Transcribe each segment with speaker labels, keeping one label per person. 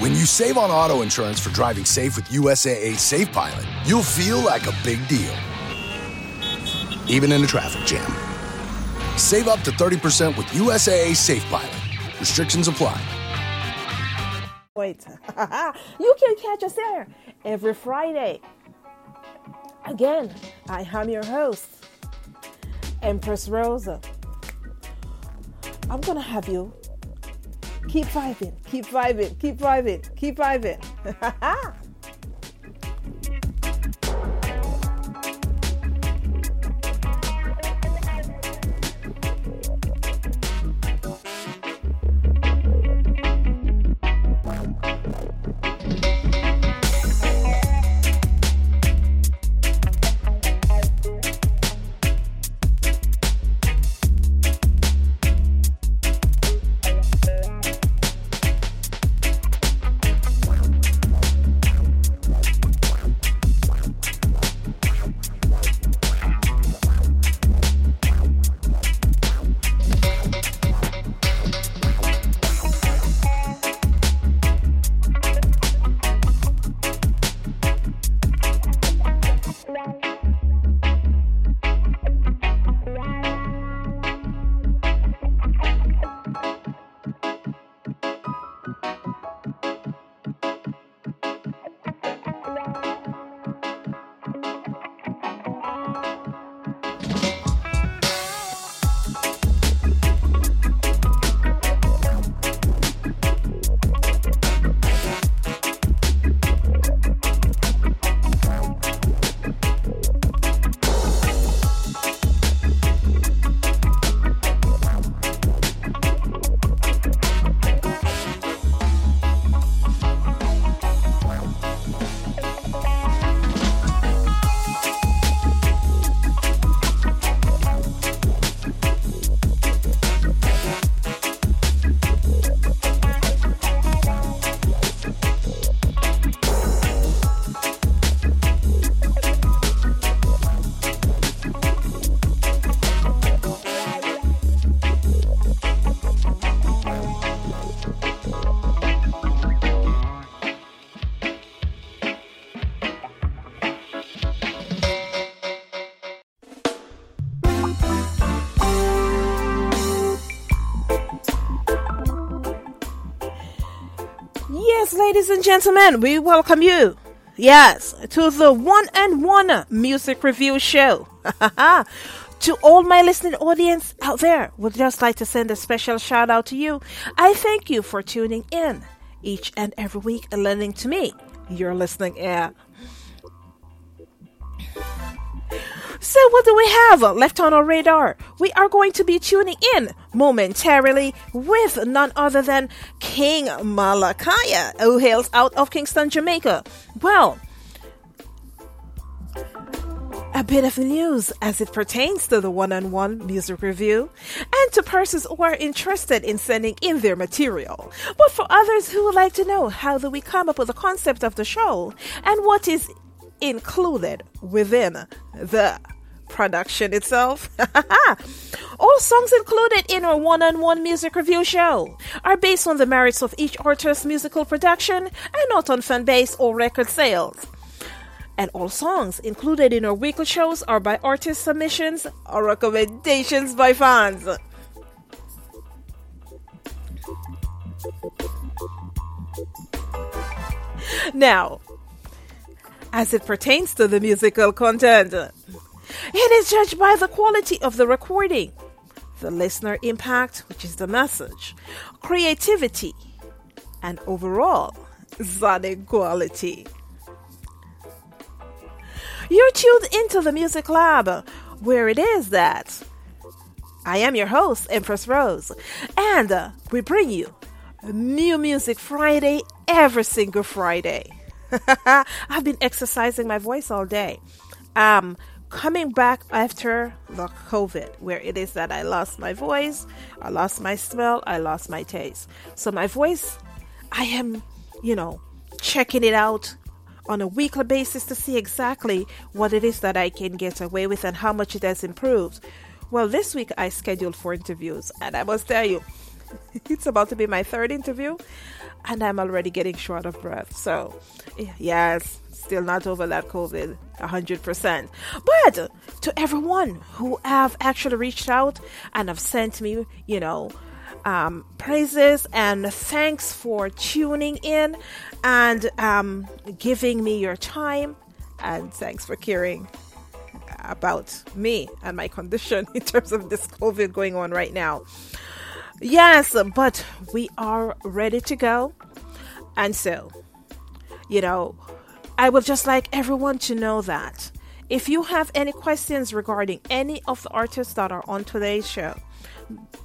Speaker 1: When you save on auto insurance for driving safe with USAA Safe Pilot, you'll feel like a big deal, even in a traffic jam. Save up to 30% with USAA Safe Pilot. Restrictions apply.
Speaker 2: Wait, you can catch us there every Friday. Again, I am your host, Empress Rosa. I'm gonna have you keep vibing, keep vibing, keep vibing, keep vibing. ladies and gentlemen, we welcome you. Yes, to the one and one music review show. to all my listening audience out there, would just like to send a special shout out to you. I thank you for tuning in each and every week and lending to me your listening ear. So, what do we have left on our radar? We are going to be tuning in momentarily with none other than King Malakaya, who hails out of Kingston, Jamaica. Well, a bit of news as it pertains to the one on one music review, and to persons who are interested in sending in their material. But for others who would like to know how do we come up with the concept of the show and what is included within the production itself. All songs included in our one on one music review show are based on the merits of each artist's musical production and not on fan base or record sales. And all songs included in our weekly shows are by artist submissions or recommendations by fans. Now, as it pertains to the musical content. It is judged by the quality of the recording, the listener impact, which is the message, creativity, and overall sonic quality. You're tuned into the Music Labb, where it is that I am your host, Empress Rose, and we bring you New Music Friday every single Friday. I've been exercising my voice all day. Um, coming back after the COVID, where it is that I lost my voice, I lost my smell, I lost my taste. So my voice, I am, you know, checking it out on a weekly basis to see exactly what it is that I can get away with and how much it has improved. Well, this week I scheduled four interviews, and I must tell you, it's about to be my third interview, and I'm already getting short of breath. So, yes, still not over that COVID 100%. But to everyone who have actually reached out and have sent me, you know, um, praises and thanks for tuning in and um, giving me your time, and thanks for caring about me and my condition in terms of this COVID going on right now. Yes, but we are ready to go. And so, you know, I would just like everyone to know that if you have any questions regarding any of the artists that are on today's show,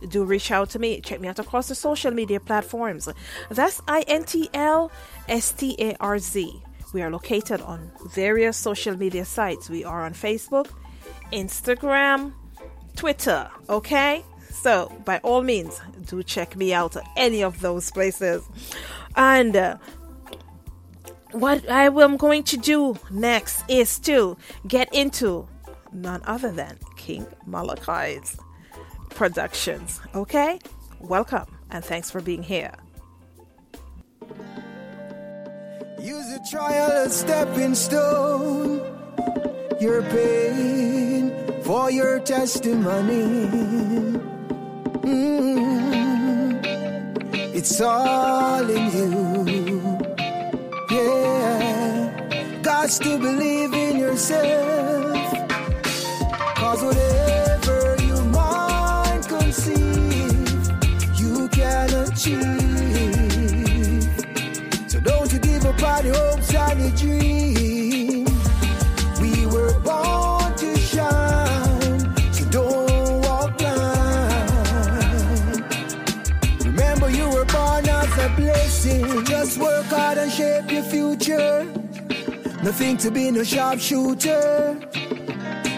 Speaker 2: do reach out to me. Check me out across the social media platforms. That's I N T L S T A R Z. We are located on various social media sites. We are on Facebook, Instagram, Twitter, okay? So, by all means, do check me out at any of those places. And uh, what I am going to do next is to get into none other than King Malachi's productions, okay? Welcome and thanks for being here.
Speaker 3: Use a trial as stepping stone. Your pain for your testimony. Mm. It's all in you. Yeah. Got to believe in yourself. Cause whatever your mind conceive, you can achieve. So don't you give up on your hopes and your dreams. Nothing to be no sharpshooter.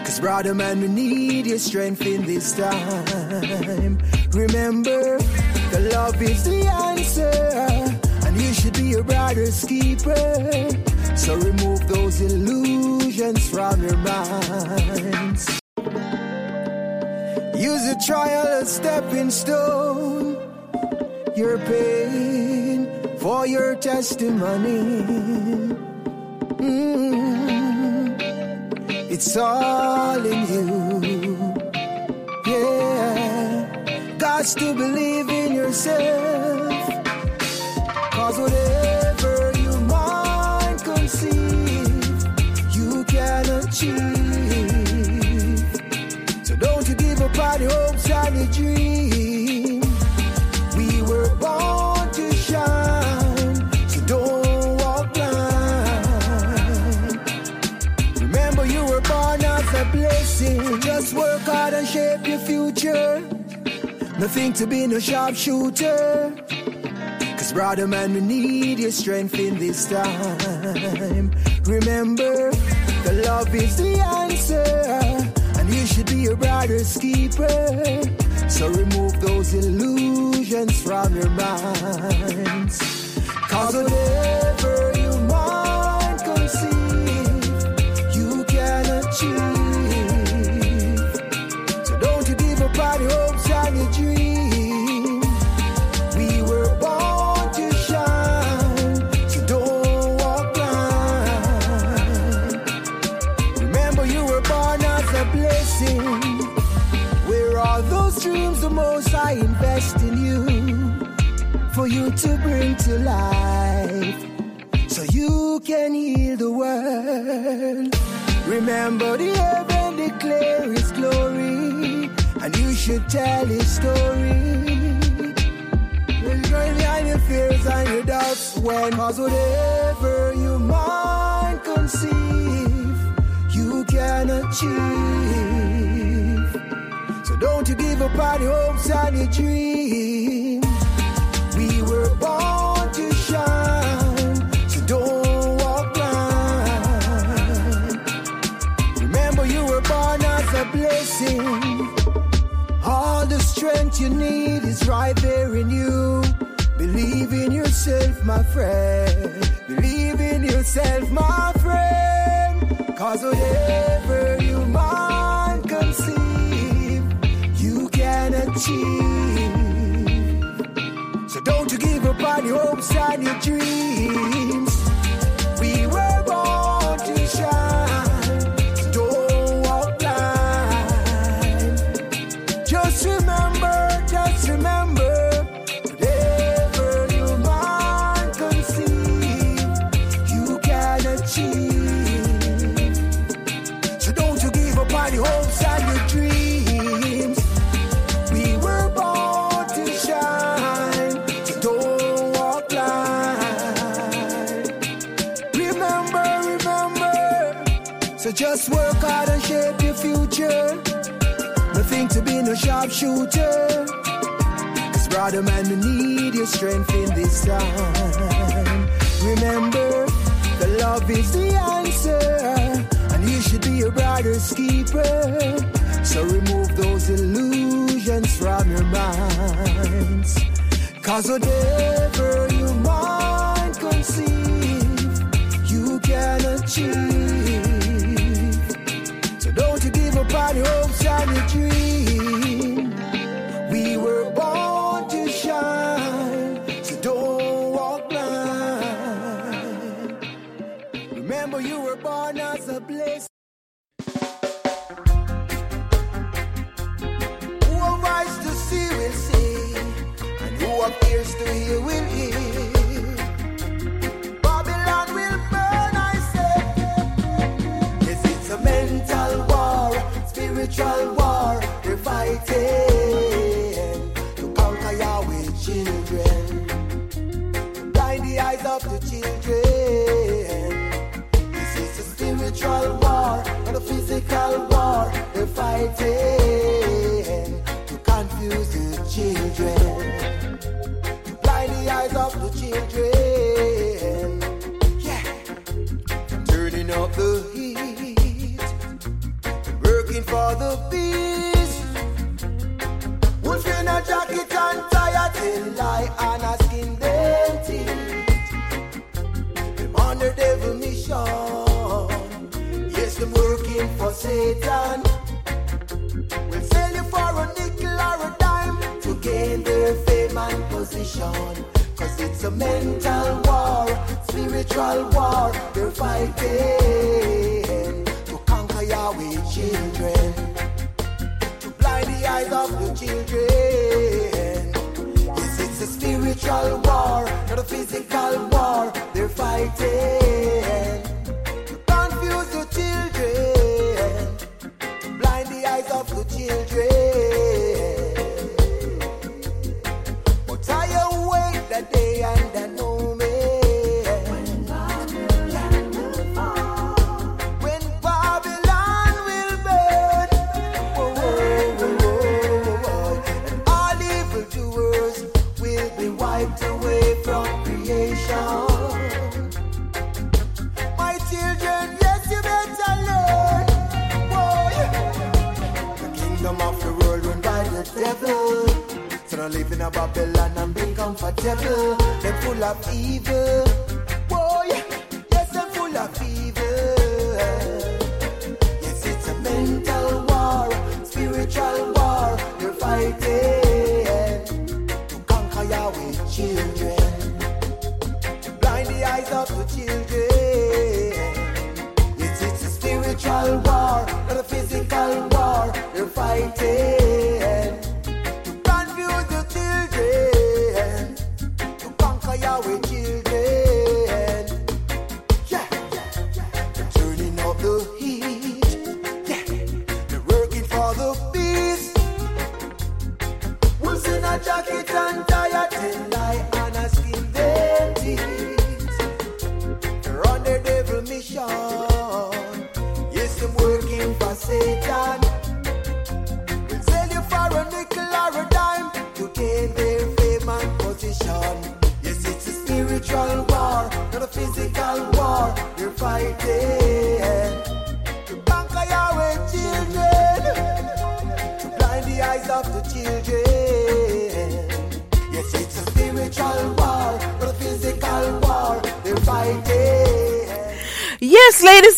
Speaker 3: Cause brother man, we need your strength in this time. Remember, the love is the answer. And you should be your brother's keeper. So remove those illusions from your minds. Use a trial as stepping stone. Your pain for your testimony. Mm. It's all in you. Yeah. Got to believe in yourself. Cause whatever your mind conceive, you can achieve. So don't you give up on your hopes and your dreams. Nothing to be no sharpshooter. Cause brother man, we need your strength in this time. Remember, the love is the answer. And you should be your brother's keeper. So remove those illusions from your minds. Cause whatever To bring to life, so you can heal the world. Remember, the heaven declare His glory, and you should tell His story. There's joy behind your fears and your doubts when Cause whatever your mind conceive You can achieve So don't you give up on your hopes and your dreams strength you need is right there in you. Believe in yourself, my friend. Believe in yourself, my friend. Cause whatever your mind conceive, you can achieve. So don't you give up on your hopes and your dreams. So just work hard and shape your future. Nothing to be a sharpshooter. Cause brother man, we need your strength in this time. Remember, the love is the answer. And you should be a brother's keeper. So remove those illusions from your minds. Cause whatever your mind conceive, you can achieve your hopes and your dreams. eyes of your children. Yes, it's a spiritual war, not a physical war. They're fighting.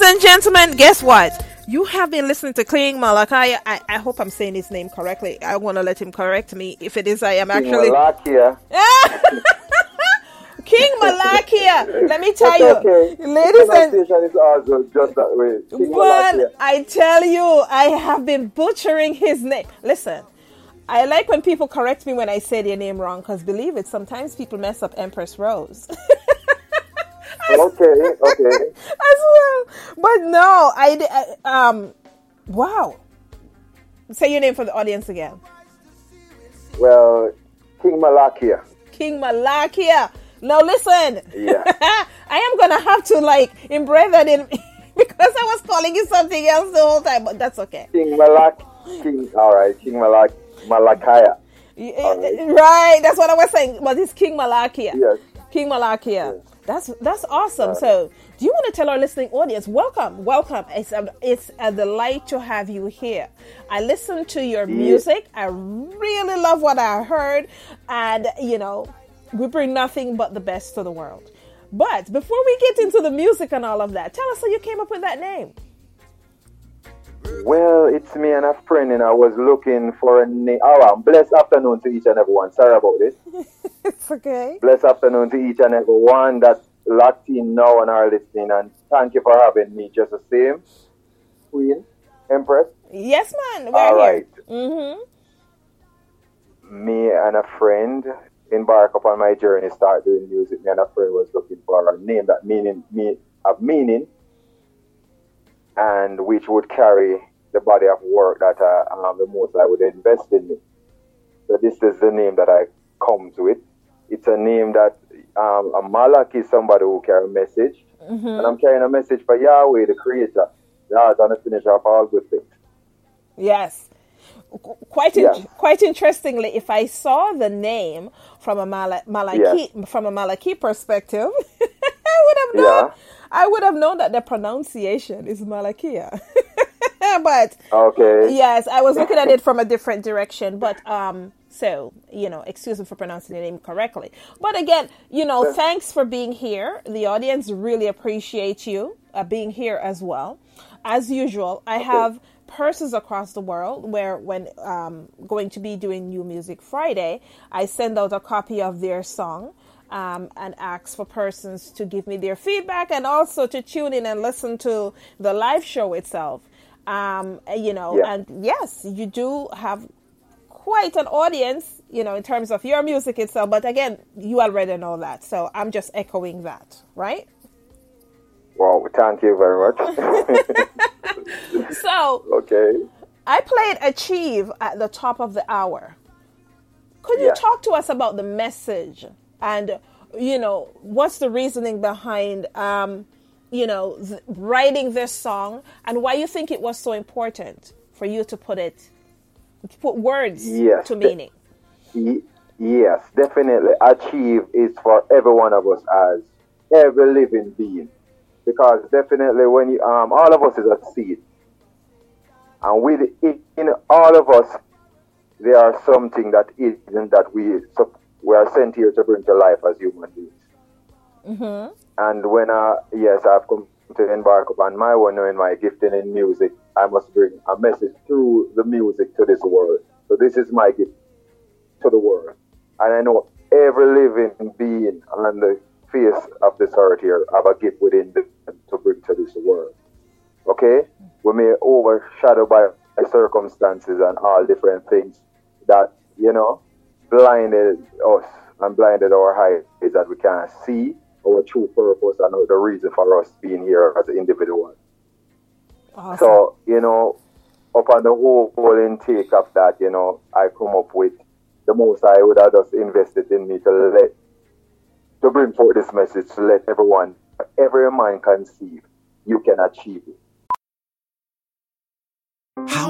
Speaker 2: Ladies and gentlemen, guess what? You have been listening to King Malachi. I, I hope I'm saying his name correctly. I want to let him correct me. If it is, I am actually.
Speaker 4: Malakiyah.
Speaker 2: King Malakiyah. Let me tell you,
Speaker 4: okay.
Speaker 2: ladies and
Speaker 4: is also just that way. King
Speaker 2: Well,
Speaker 4: Malakiyah.
Speaker 2: I tell you, I have been butchering his name. Listen, I like when people correct me when I say their name wrong because believe it, sometimes people mess up Empress Rose
Speaker 4: Okay, okay.
Speaker 2: as well. But no, I, I um, wow. Say your name for the audience again.
Speaker 4: Well, King Malakiyah.
Speaker 2: King Malakiyah. Now listen.
Speaker 4: Yeah.
Speaker 2: I am gonna have to like embrace that in because I was calling you something else the whole time, but that's okay.
Speaker 4: King Malak. King. All right. King Malak. Malakaya.
Speaker 2: Y-
Speaker 4: Alright.
Speaker 2: Right, that's what I was saying. But it's King Malakiyah.
Speaker 4: Yes.
Speaker 2: King Malakiyah. That's that's awesome. So, do you want to tell our listening audience, welcome, welcome. It's a, it's a delight to have you here. I listened to your music. I really love what I heard, and you know, we bring nothing but the best to the world. But before we get into the music and all of that, tell us how you came up with that name.
Speaker 4: Well, it's me and a friend, and I was looking for a name. Oh, blessed afternoon to each and everyone. Sorry about this.
Speaker 2: It's okay.
Speaker 4: Blessed afternoon to each and every one that's locked in now and are listening. And thank you for having me just the same. Queen, Empress.
Speaker 2: Yes, man. We're
Speaker 4: All right.
Speaker 2: Mm-hmm.
Speaker 4: Me and a friend embark upon my journey, start doing music. Me and a friend was looking for a name that meaning me of meaning and which would carry the body of work that uh, um, the most I would invest in me. So this is the name that I comes with. It's a name that um, a malak is somebody who carry a message, and I'm carrying a message for Yahweh, the Creator, the and the finisher of all good things.
Speaker 2: Yes. Quite in-
Speaker 4: Yes.
Speaker 2: quite interestingly, if I saw the name from a Mala- Malaki from a Malaki perspective, I would have known.
Speaker 4: Yeah.
Speaker 2: I would have known that the pronunciation is Malakiyah. but
Speaker 4: Okay.
Speaker 2: yes, I was looking at it from a different direction. But um, so you know, excuse me for pronouncing the name correctly. But again, you know, thanks for being here. The audience really appreciate you uh, being here as well. As usual, I have persons across the world where when um, going to be doing New Music Friday, I send out a copy of their song. Um, and ask for persons to give me their feedback and also to tune in and listen to the live show itself. Um, you know,
Speaker 4: Yeah.
Speaker 2: and yes, you do have quite an audience, you know, in terms of your music itself. But again, you already know that. So I'm just echoing that, right?
Speaker 4: Well, thank you very much.
Speaker 2: So
Speaker 4: okay.
Speaker 2: I played Achieve at the top of the hour. Could you
Speaker 4: Yeah.
Speaker 2: talk to us about the message and, you know, what's the reasoning behind, um, you know, th- writing this song and why you think it was so important for you to put it, to put words
Speaker 4: Yes.
Speaker 2: to meaning?
Speaker 4: Ye- Yes, definitely. Achieve is for every one of us as every living being. Because definitely when you, um, all of us is a seed. And with it, in all of us, there are something that isn't that we, so we are sent here to bring to life as human beings. Mm-hmm. And when I, yes, I've come to embark upon my one, knowing my gifting in music, I must bring a message through the music to this world. So this is my gift to the world. And I know every living being on the face of this earth here have a gift within them to bring to this world. Okay? We may overshadow by circumstances and all different things that, you know, blinded us and blinded our eyes that we can't see our true purpose and the reason for us being here as individuals.
Speaker 2: Awesome.
Speaker 4: So, you know, upon the whole, whole intake of that, you know, I come up with the most I would have just invested in me to let, to bring forth this message to let everyone, every man conceive, you can achieve it.
Speaker 5: How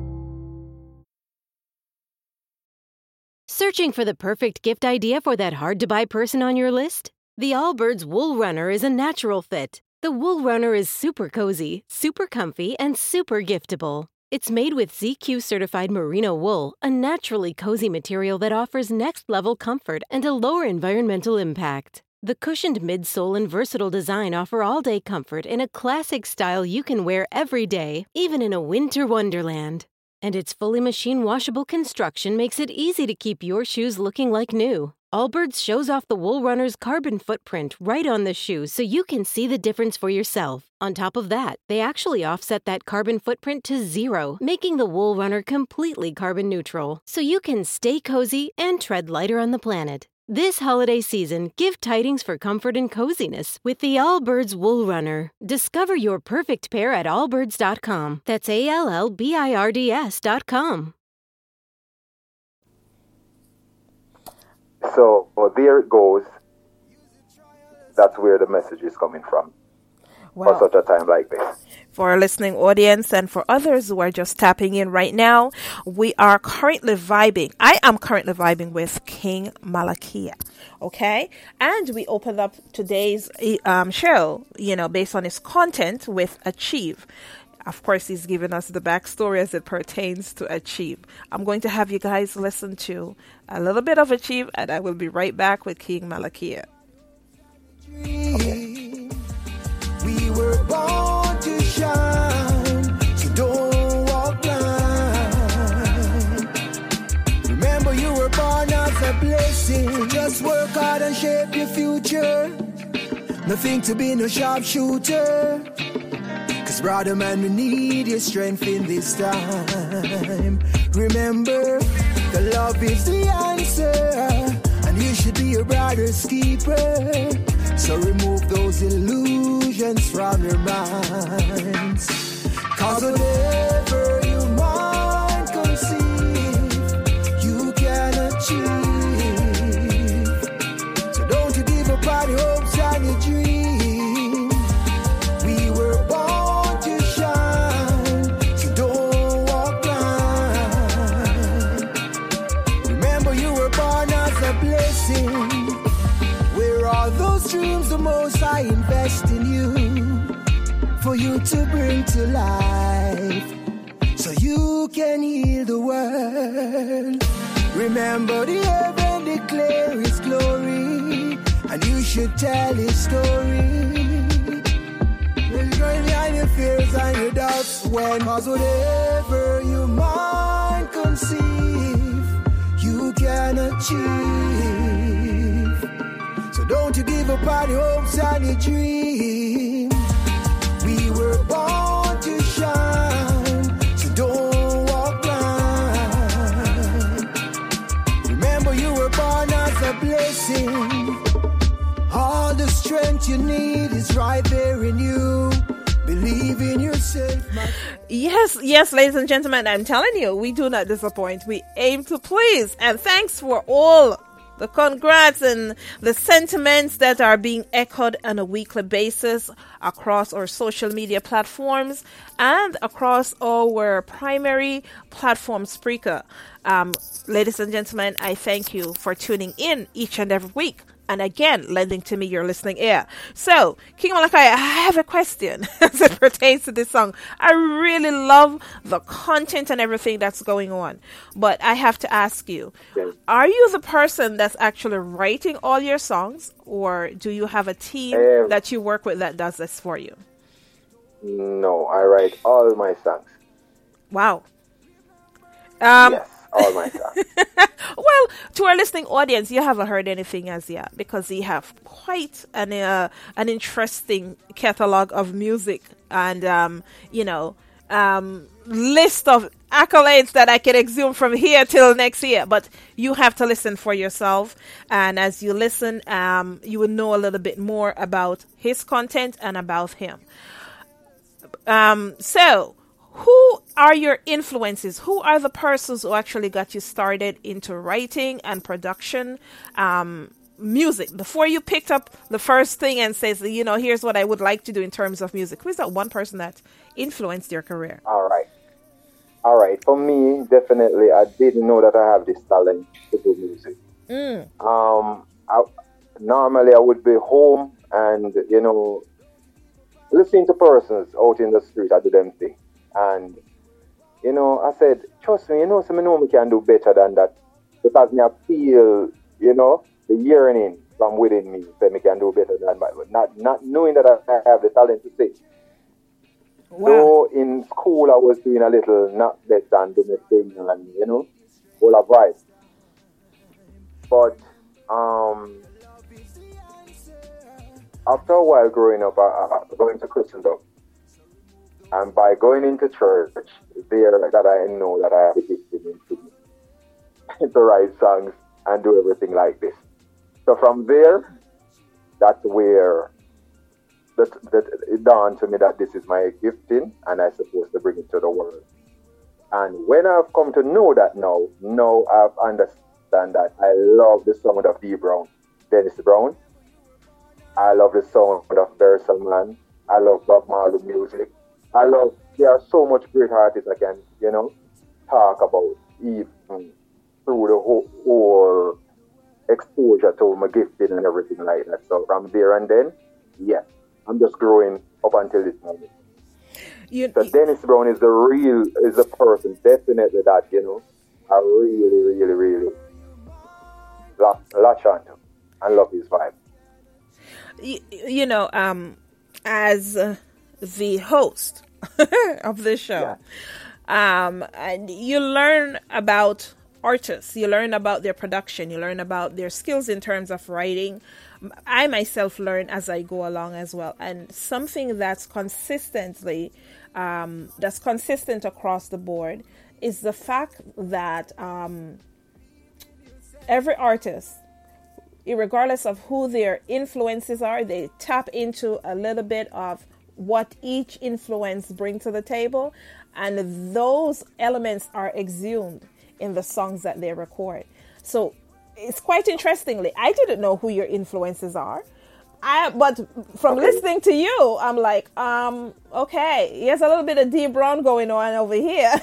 Speaker 6: Searching for the perfect gift idea for that hard to buy person on your list? The Allbirds Wool Runner is a natural fit. The Wool Runner is super cozy, super comfy, and super giftable. It's made with ZQ certified merino wool, a naturally cozy material that offers next level comfort and a lower environmental impact. The cushioned midsole and versatile design offer all day comfort in a classic style you can wear every day, even in a winter wonderland. And its fully machine washable construction makes it easy to keep your shoes looking like new. Allbirds shows off the Wool Runner's carbon footprint right on the shoe so you can see the difference for yourself. On top of that, they actually offset that carbon footprint to zero, making the Wool Runner completely carbon neutral. So you can stay cozy and tread lighter on the planet. This holiday season, give tidings for comfort and coziness with the Allbirds Wool Runner. Discover your perfect pair at allbirds.com. That's A L L B I R D S.com.
Speaker 4: So well, there it goes. That's where the message is coming from
Speaker 2: Wow.
Speaker 4: for such a time like this.
Speaker 2: for our listening audience and for others who are just tapping in right now, we are currently vibing. I am currently vibing with King Malakiyah. Okay. And we opened up today's um, show, you know, based on his content with Achieve. Of course, he's given us the backstory as it pertains to Achieve. I'm going to have you guys listen to a little bit of Achieve, and I will be right back with King
Speaker 3: Malakiyah. Nothing to be no sharpshooter. Cause, brother man, we need your strength in this time. Remember, the love is the answer. And you should be your brother's keeper. So remove those illusions from your minds. Cause your to life. So you can heal the world. Remember the heaven declare his glory. And you should tell his story. Going behind your fears and your doubts when Cause whatever your mind conceive, you can achieve. So don't you give up on your hopes and your dreams. Blessing. All the strength you need is right there in you. Believe in yourself,
Speaker 2: Yes, yes, ladies and gentlemen, I'm telling you, we do not disappoint. We aim to please. And thanks for all the congrats and the sentiments that are being echoed on a weekly basis across our social media platforms and across our primary platform, Spreaker. Um, ladies and gentlemen, I thank you for tuning in each and every week and again lending to me your listening ear. So, King Malachi, I have a question as it pertains to this song. I really love the content and everything that's going on, but I have to ask you: Are you the person that's actually writing all your songs, or do you have a team
Speaker 4: Um,
Speaker 2: that you work with that does this for you?
Speaker 4: No, I write all my songs.
Speaker 2: Wow. Um,
Speaker 4: yes, all my songs.
Speaker 2: well, to our listening audience, you haven't heard anything as yet because you have quite an uh, an interesting catalog of music and um, you know um, list of accolades that I can exhume from here till next year. But you have to listen for yourself, and as you listen, um, you will know a little bit more about his content and about him. Um, so, who are your influences? Who are the persons who actually got you started into writing and production? Um, music before you picked up the first thing and says, you know, here's what I would like to do in terms of music? Who is that one person that influenced your career?
Speaker 4: All right. All right. For me, definitely, I didn't know that I have this talent to do music.
Speaker 2: Mm.
Speaker 4: Um, I, normally I would be home and you know listening to persons out in the street. I do them thing, and you know I said, trust me, you know, so me know me can do better than that because me I feel, you know, the yearning from within me say me can do better than that, but not not knowing that I have the talent to sing.
Speaker 2: Wow.
Speaker 4: So in school I was doing a little not less than doing the thing and you know, all of right. But um after a while growing up, I, I, going to Christendom, and by going into church, there that I know that I have a gift in to, to write songs and do everything like this. So from there, that's where that, that it dawned to me that this is my gifting and I'm supposed to bring it to the world. And when I've come to know that now, now I've understand that I love the sound of D Brown, Dennis Brown, I love the sound of Beres Hammond. I love Bob Marley music. I love, there are so much great artists I can, you know, talk about even through the whole, whole exposure to my gifting and everything like that. So from there and then, yeah, I'm just growing up until this moment.
Speaker 2: You,
Speaker 4: So Dennis Brown is the real, is the person, definitely that, you know, I really, really, really latch, latch on to and love his vibe.
Speaker 2: you, you know, um, as uh, the host of this show, um, and you learn about artists, you learn about their production, you learn about their skills in terms of writing. I myself learn as I go along as well, and something that's consistently um, that's consistent across the board is the fact that um, every artist regardless of who their influences are, they tap into a little bit of what each influence bring to the table, and those elements are exhumed in the songs that they record. So it's quite interestingly, I didn't know who your influences are. I, but from listening to you, I'm like, um, okay, here's a little bit of D Brown going on over here,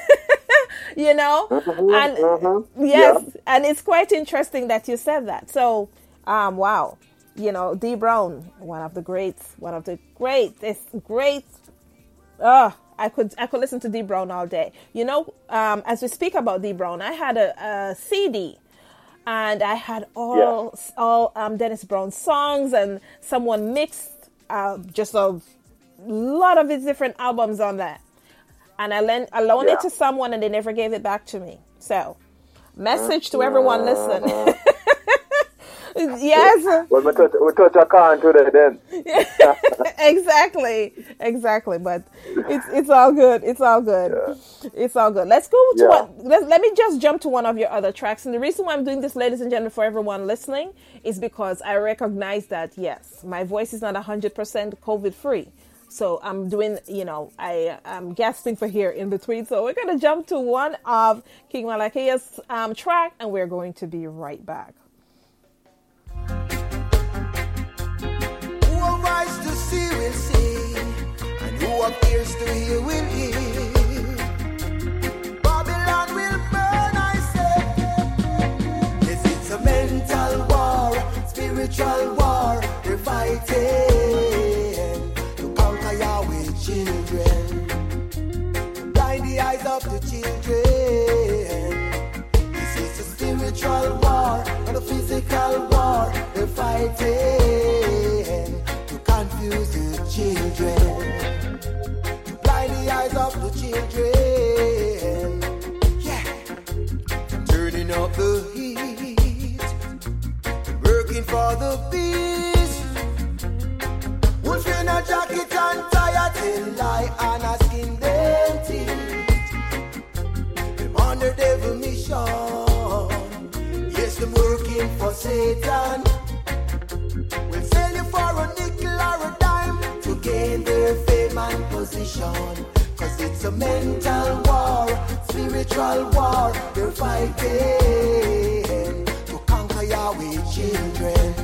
Speaker 2: you know, and yes, and it's quite interesting that you said that. So, um, wow, you know, Dee Brown, one of the greats, one of the greatest, great. Uh, I could I could listen to Dee Brown all day. You know, um, as we speak about Dee Brown, I had a, a CD and I had all all um, Dennis Brown songs, and someone mixed uh, just a lot of his different albums on that. And I lent I loaned
Speaker 4: Yeah.
Speaker 2: it to someone, and they never gave it back to me. So, message to everyone, listen. yes,
Speaker 4: Well, we touch, we touch a can today then.
Speaker 2: exactly, exactly. But it's it's all good. It's all good. It's all good. Let's go to
Speaker 4: Yeah.
Speaker 2: what. Let, let me just jump to one of your other tracks. And the reason why I'm doing this, ladies and gentlemen, for everyone listening, is because I recognize that yes, my voice is not hundred percent COVID free. So I'm doing, you know, I am gasping for here in between. So we're gonna jump to one of King Malakiyah's um, track, and we're going to be right back.
Speaker 3: Will see, and who have ears to hear will hear. Babylon will burn, I say. Yes, it's a mental war, spiritual war. We're fighting to conquer Yahweh children, blind the eyes of the children. This is a spiritual war, not a physical war. We're fighting the children, blind the eyes of the children. Yeah, turning up the heat, working for the in a jacket and tie till them teeth. Them devil mission. Yes, them working for Satan. Gain their fame and position. Cause it's a mental war, spiritual war. They're fighting to conquer Yahweh children.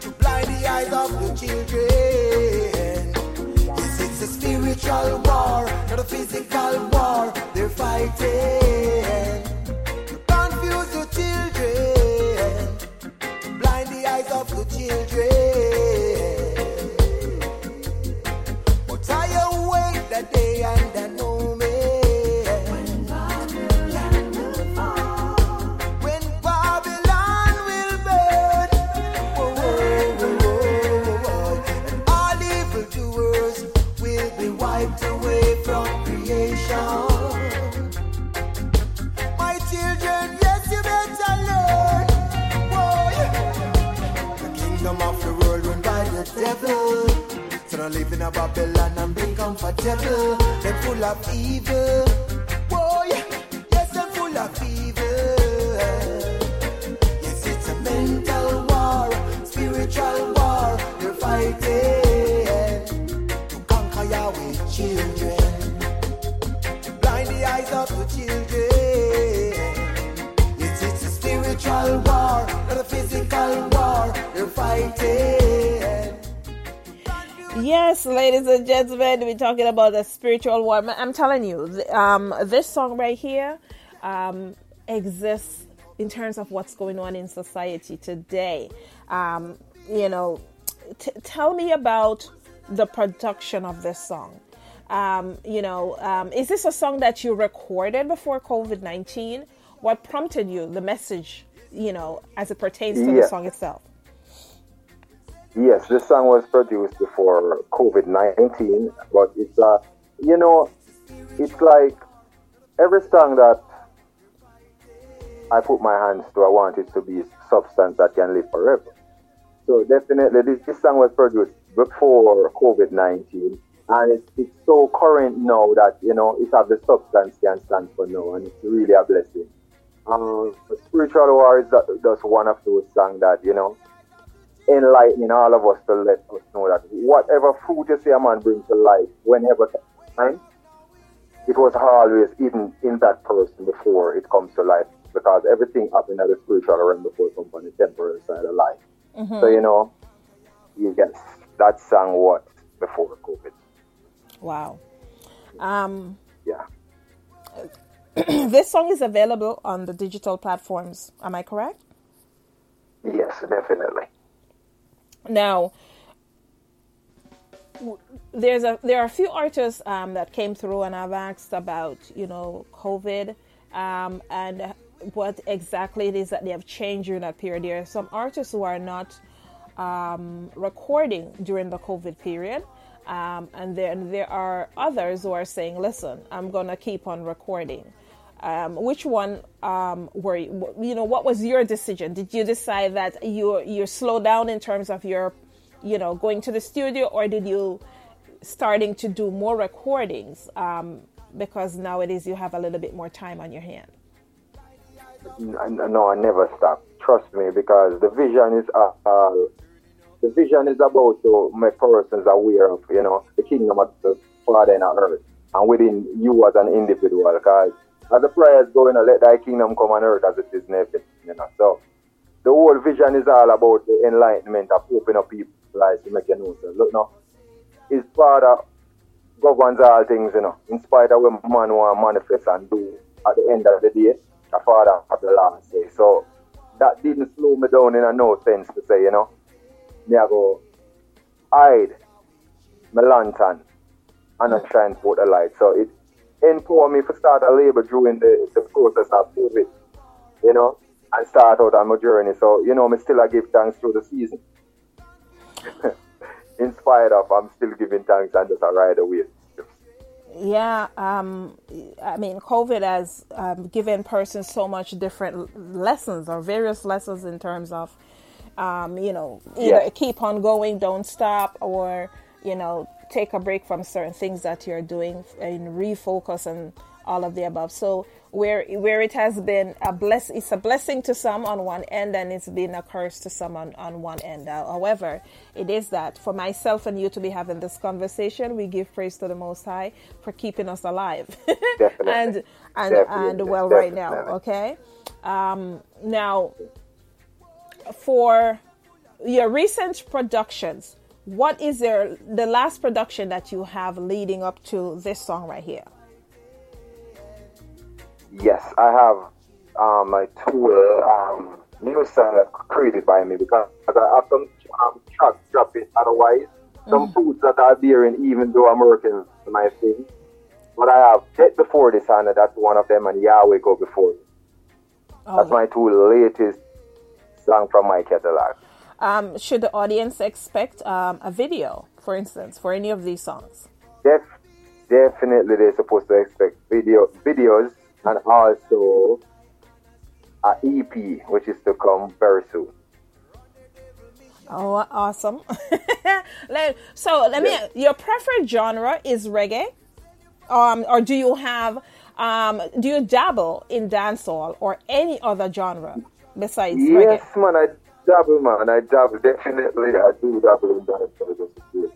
Speaker 3: To blind the eyes of the children. Yes, it's a spiritual war, not a physical war. They're fighting. to Confuse the children, blind the eyes of the children. That day and comfortable. They're full of evil.
Speaker 2: And gentlemen, we're talking about the spiritual war. I'm telling you, um, this song right here um, exists in terms of what's going on in society today. Um, you know, t- tell me about the production of this song. Um, you know, um, is this a song that you recorded before COVID 19? What prompted you, the message, you know, as it pertains to the song itself?
Speaker 4: Yes, this song was produced before COVID 19, but it's, uh, you know, it's like every song that I put my hands to, I want it to be substance that can live forever. So definitely, this, this song was produced before COVID 19, and it's, it's so current now that, you know, it has the substance can stand for now, and it's really a blessing. Um, Spiritual War is just one of those songs that, you know, enlightening all of us to let us know that whatever food you see a man bring to life, whenever time, it was always even in that person before it comes to life. Because everything happened at the spiritual realm before it comes on the temporary side of life. So, you know, you get that song what before COVID.
Speaker 2: Wow. Um,
Speaker 4: Yeah.
Speaker 2: this song is available on the digital platforms. Am I correct?
Speaker 4: Yes, definitely.
Speaker 2: Now, there's a there are a few artists um, that came through and I've asked about you know COVID um, and what exactly it is that they have changed during that period. There are some artists who are not um, recording during the COVID period. Um, and then there are others who are saying, listen, I'm to keep on recording. Um, which one um, were you, you know, what was your decision? Did you decide that you, you slow down in terms of your, you know, going to the studio or did you starting to do more recordings? Um, because nowadays you have a little bit more time on your hand.
Speaker 4: No, I never stop. Trust me, because the vision is uh, uh, the vision is about to make persons aware of you know the kingdom of the Father in earth, and within you as an individual. Because as the prayers go, you let Thy kingdom come on earth as it is in heaven. You know, so the whole vision is all about the enlightenment of opening up people's eyes to make a know. So look now, His Father governs all things, you know. In spite of what man want manifest and do at the end of the day, the Father have the last say. So that didn't slow me down in a no sense to say, you know, me I go hide my lantern and I shine forth the light. So it empowered me to start a labor during the, the process of COVID, you know, and start out on my journey. So, you know, me still I give thanks through the season. in spite of, I'm still giving thanks and just a ride away.
Speaker 2: Yeah, um, I mean, COVID has um, given persons so much different lessons or various lessons in terms of, um, you know, either
Speaker 4: Yeah.
Speaker 2: keep on going, don't stop, or you know, take a break from certain things that you're doing and refocus and all of the above. So where where it has been a bless, it's a blessing to some on one end, and it's been a curse to some on, on one end. Uh, however, it is that for myself and you to be having this conversation, we give praise to the Most High for keeping us alive, and and
Speaker 4: Definitely.
Speaker 2: and well right now. Okay, um, now for your recent productions. What is your the last production that you have leading up to this song right here?
Speaker 4: Yes, I have um, my tool um, new song created by me because I have some um, tracks dropping otherwise. Some foods that are bearing even though I'm working my thing. But I have Dead Before this and that's one of them and Yahweh Go Before. Me. That's my two latest song from my catalog.
Speaker 2: Um, should the audience expect um, a video, for instance, for any of these songs?
Speaker 4: Def, definitely they're supposed to expect video videos and also a EP which is to come very soon.
Speaker 2: Oh, awesome! Let- so let me. Your preferred genre is reggae, um, or do you have? Um, do you dabble in dancehall or any other genre besides
Speaker 4: Yes,
Speaker 2: reggae?
Speaker 4: man, I dabble, man. I dabble. Definitely, I do dabble in that.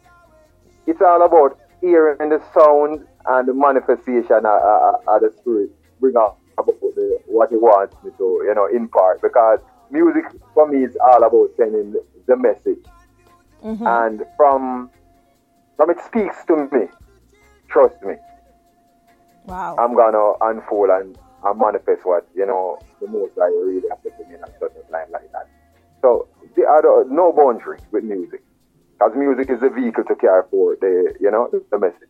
Speaker 4: It's all about hearing the sound and the manifestation of, of, of the spirit. Bring out the, what he wants me to, you know, impart. Because music for me is all about sending the, message. Mm-hmm. And from from it speaks to me. Trust me.
Speaker 2: Wow.
Speaker 4: I'm gonna unfold and, and manifest what you know the most I really have to put in a certain time like that. So the other no boundary with music, because music is the vehicle to carry forward the you know the message.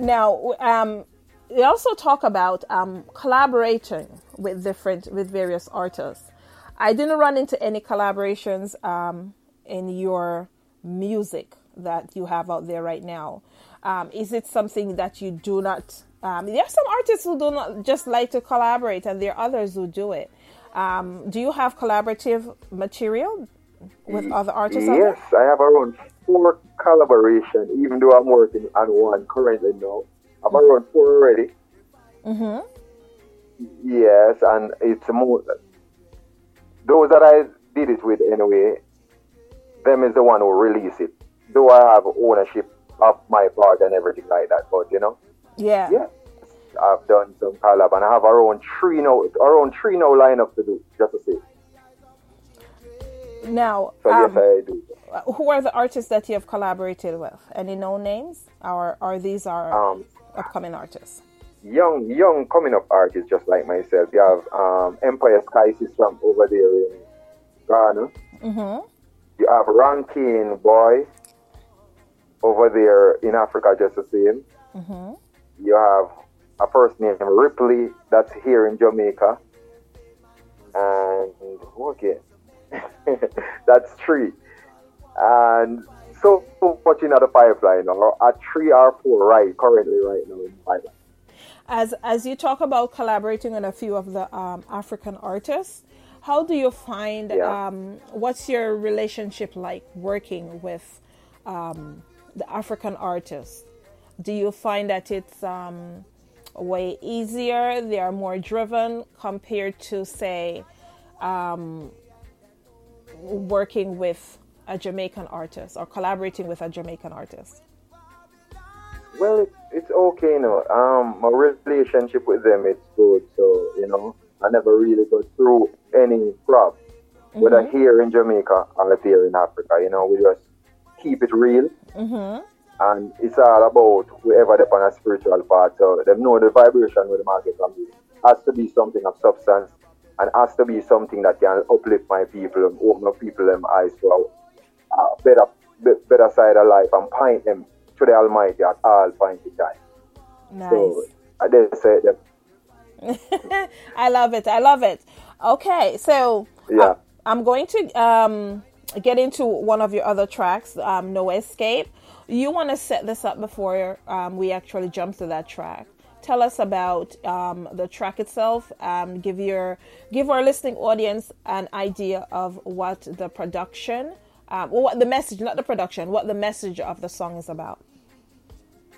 Speaker 2: Now, um, we also talk about um, collaborating with different, with various artists. I didn't run into any collaborations um, in your music that you have out there right now. Um, is it something that you do not? Um, there are some artists who do not just like to collaborate, and there are others who do it. Um, do you have collaborative material with other artists?
Speaker 4: Yes, I have around four collaboration. Even though I'm working on one currently now, I'm around four already.
Speaker 2: Mm-hmm.
Speaker 4: Yes, and it's more those that I did it with anyway. Them is the one who release it. Though I have ownership of my part and everything like that, but you know,
Speaker 2: Yeah.
Speaker 4: yeah, I've done some collab and I have our own three now, our own three now lineup to do. Just to say,
Speaker 2: Now,
Speaker 4: so
Speaker 2: um,
Speaker 4: yes, I do.
Speaker 2: who are the artists that you have collaborated with? Any known names, or are these are
Speaker 4: Um,
Speaker 2: upcoming artists?
Speaker 4: young, young coming up artists just like myself. You have um, Empire Sky System over there in Ghana.
Speaker 2: Mm-hmm.
Speaker 4: You have Rankin Boy over there in Africa, just the same.
Speaker 2: Mm-hmm.
Speaker 4: You have a first name Ripley that's here in Jamaica, and okay, that's three. And so much in the pipeline, or a three or four right currently right now in the pipeline.
Speaker 2: As as you talk about collaborating on a few of the um, African artists, how do you find?
Speaker 4: Yeah.
Speaker 2: Um, what's your relationship like working with um, the African artists? Do you find that it's um, way easier? They are more driven compared to say um, working with a Jamaican artist or collaborating with a Jamaican artist.
Speaker 4: Well, it's, it's okay, you know. Um, my relationship with them it's good, so you know, I never really go through any problem, whether here in Jamaica or here in Africa. You know, we just keep it real,
Speaker 2: Mm-hmm.
Speaker 4: And it's all about whoever they're on a spiritual path. So them know the vibration with the market from me has to be something of substance, and has to be something that can uplift my people and open up people them eyes to a, better, better side of life and point them to the Almighty at all point in time.
Speaker 2: Nice.
Speaker 4: So I did say that.
Speaker 2: I love it. I love it. Okay, so
Speaker 4: Yeah.
Speaker 2: I, am going to um, get into one of your other tracks, um, No Escape. You want to set this up before um, we actually jump to that track. Tell us about um, the track itself. Um, give your give our listening audience an idea of what the production, um, well, what the message, not the production, what the message of the song is about.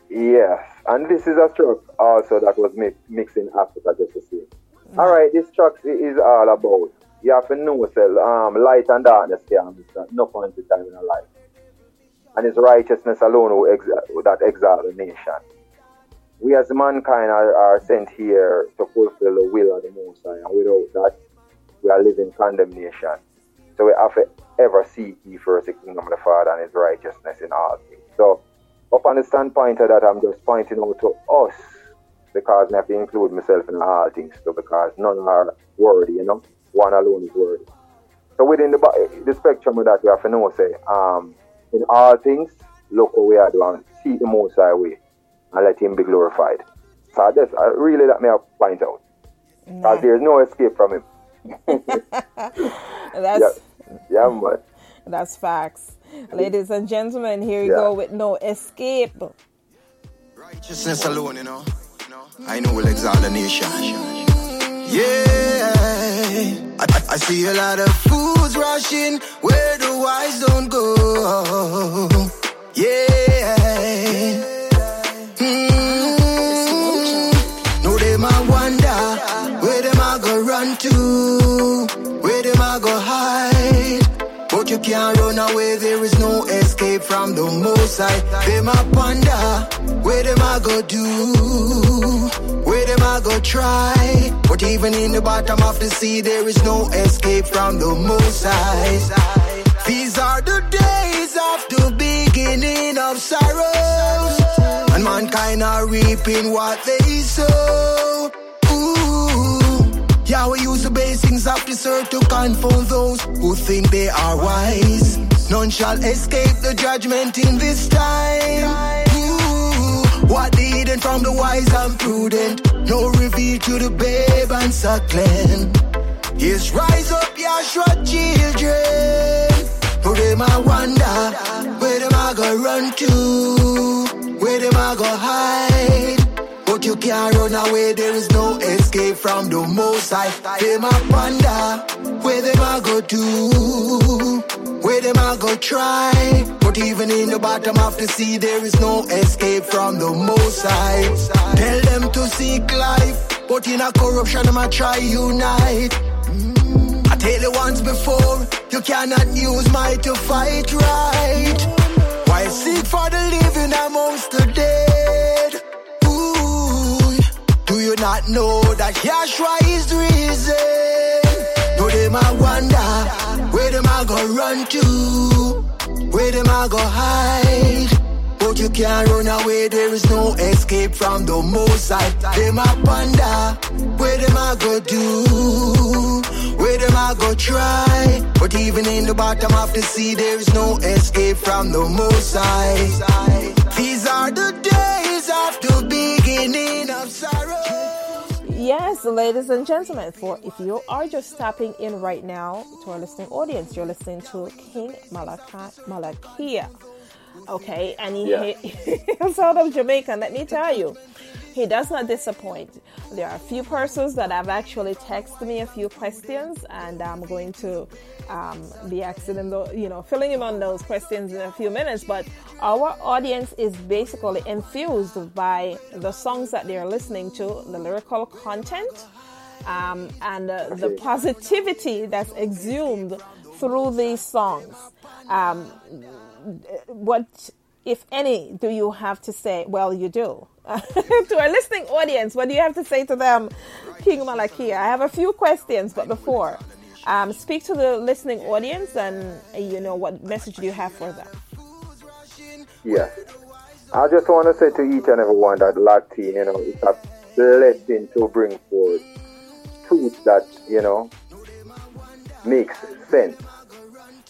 Speaker 4: Yes, and this is a track also that was mi- mixed in Africa, just to see. All right, this track is all about you have to know so, um, light and darkness can mix at no point in time in a life, and it's righteousness alone who that exalt the nation. We as mankind are, are sent here to fulfill the will of the Most High, and without that, we are living condemnation. So we have to ever seek ye first the kingdom of the Father and his righteousness in all things. So, upon the standpoint of that, I'm just pointing out to us because I have to include myself in all things too, because none are worthy, you know. One alone is worthy. So within the, the spectrum of that, we have to know, say, um, in all things, look how we are doing, see the Most High way, and let Him be glorified. So that's uh, really that may I point out. Because there's no escape from Him.
Speaker 2: That's
Speaker 4: Yeah, yeah man.
Speaker 2: that's facts. Ladies and gentlemen, here we
Speaker 4: Yeah.
Speaker 2: go with no escape.
Speaker 3: Righteousness alone, you know. I know will exalt the nation. Yeah. I, I, see a lot of fools rushing where the wise don't go. Yeah. Mm. No, they might wonder where them I go run to, where them I go hide. But you can't run away, there is no escape from the most high. Them I ponder, where them I go do, where them I go try. But even in the bottom of the sea, there is no escape from the most high. These are the days of the beginning of sorrows. And mankind are reaping what they sow. Yahweh use the basings of this earth to confound those who think they are wise. None shall escape the judgment in this time. What the hidden from the wise and prudent, no reveal to the babe and suckling. Yes, rise up, Yahshua children. Who them I wonder, where them I go run to, where them I go hide. You can't run away, there is no escape from the most high. Them I wonder, where them I go to, where them I go try. But even in the bottom of the sea, there is no escape from the most high. Tell them to seek life, but in a corruption, I try unite. Mm. I tell you once before, you cannot use might to fight right. Why seek for the living amongst the you not know that Yahshua is risen? No, them I wonder, where them I go run to, where them I go hide. But you can't run away, there is no escape from the most high. Them I wonder, where them I go do, where them I go try. But even in the bottom of the sea, there is no escape from the most high. These are the days of the beginning of sorrow.
Speaker 2: Yes, ladies and gentlemen, for if you are just tapping in right now to our listening audience, you're listening to King Malachi, Malakiyah. Okay, and he,
Speaker 4: Yeah.
Speaker 2: he's out of Jamaica. and Let me tell you, he does not disappoint. There are a few persons that have actually texted me a few questions, and I'm going to um, be asking them, you know, filling him on those questions in a few minutes. But our audience is basically infused by the songs that they're listening to, the lyrical content, um, and uh, the positivity that's exhumed through these songs. Um, what, if any, do you have to say? Well, you do. to our listening audience, what do you have to say to them, King Malachi? I have a few questions, but before, um, speak to the listening audience and, uh, you know, what message do you have for them?
Speaker 4: Yes. I just want to say to each and every one that Latin, you know, it's a blessing to bring forth truth that, you know, makes sense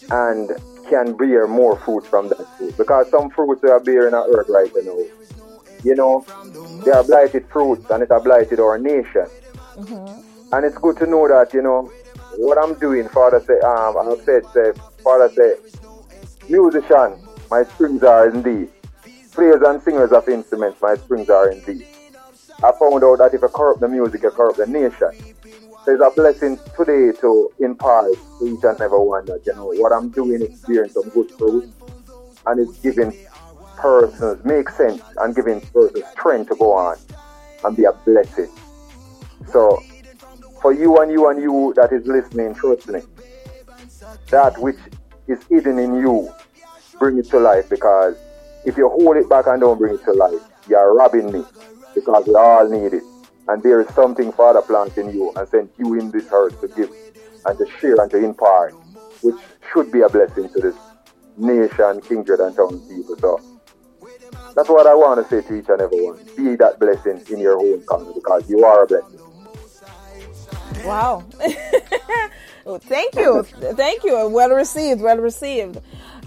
Speaker 4: and can bear more fruit from that fruit. Because some fruits they are bearing on earth right now, you know, they are blighted fruits and it are blighted our nation. And it's good to know that, you know, what I'm doing, Father say, um, I've said, say, Father say, musician, my strings are in thee. Players and singers of instruments, my strings are in thee. I found out that if I corrupt the music, I corrupt the nation. There's a blessing today to impart to each and every one that, you know, what I'm doing bearing some good fruit and it's giving persons, make sense, and giving persons strength to go on and be a blessing. So, for you and you and you that is listening, trust me, that which is hidden in you, bring it to life because if you hold it back and don't bring it to life, you are robbing me because we all need it. And there is something Father plants in you and sent you in this earth to give and to share and to impart which should be a blessing to this nation, kindred, and town people. So that's what I want to say to each and every one. Be that blessing in your own country because you are a blessing.
Speaker 2: Wow. well, thank you. Thank you. Well received. Well received.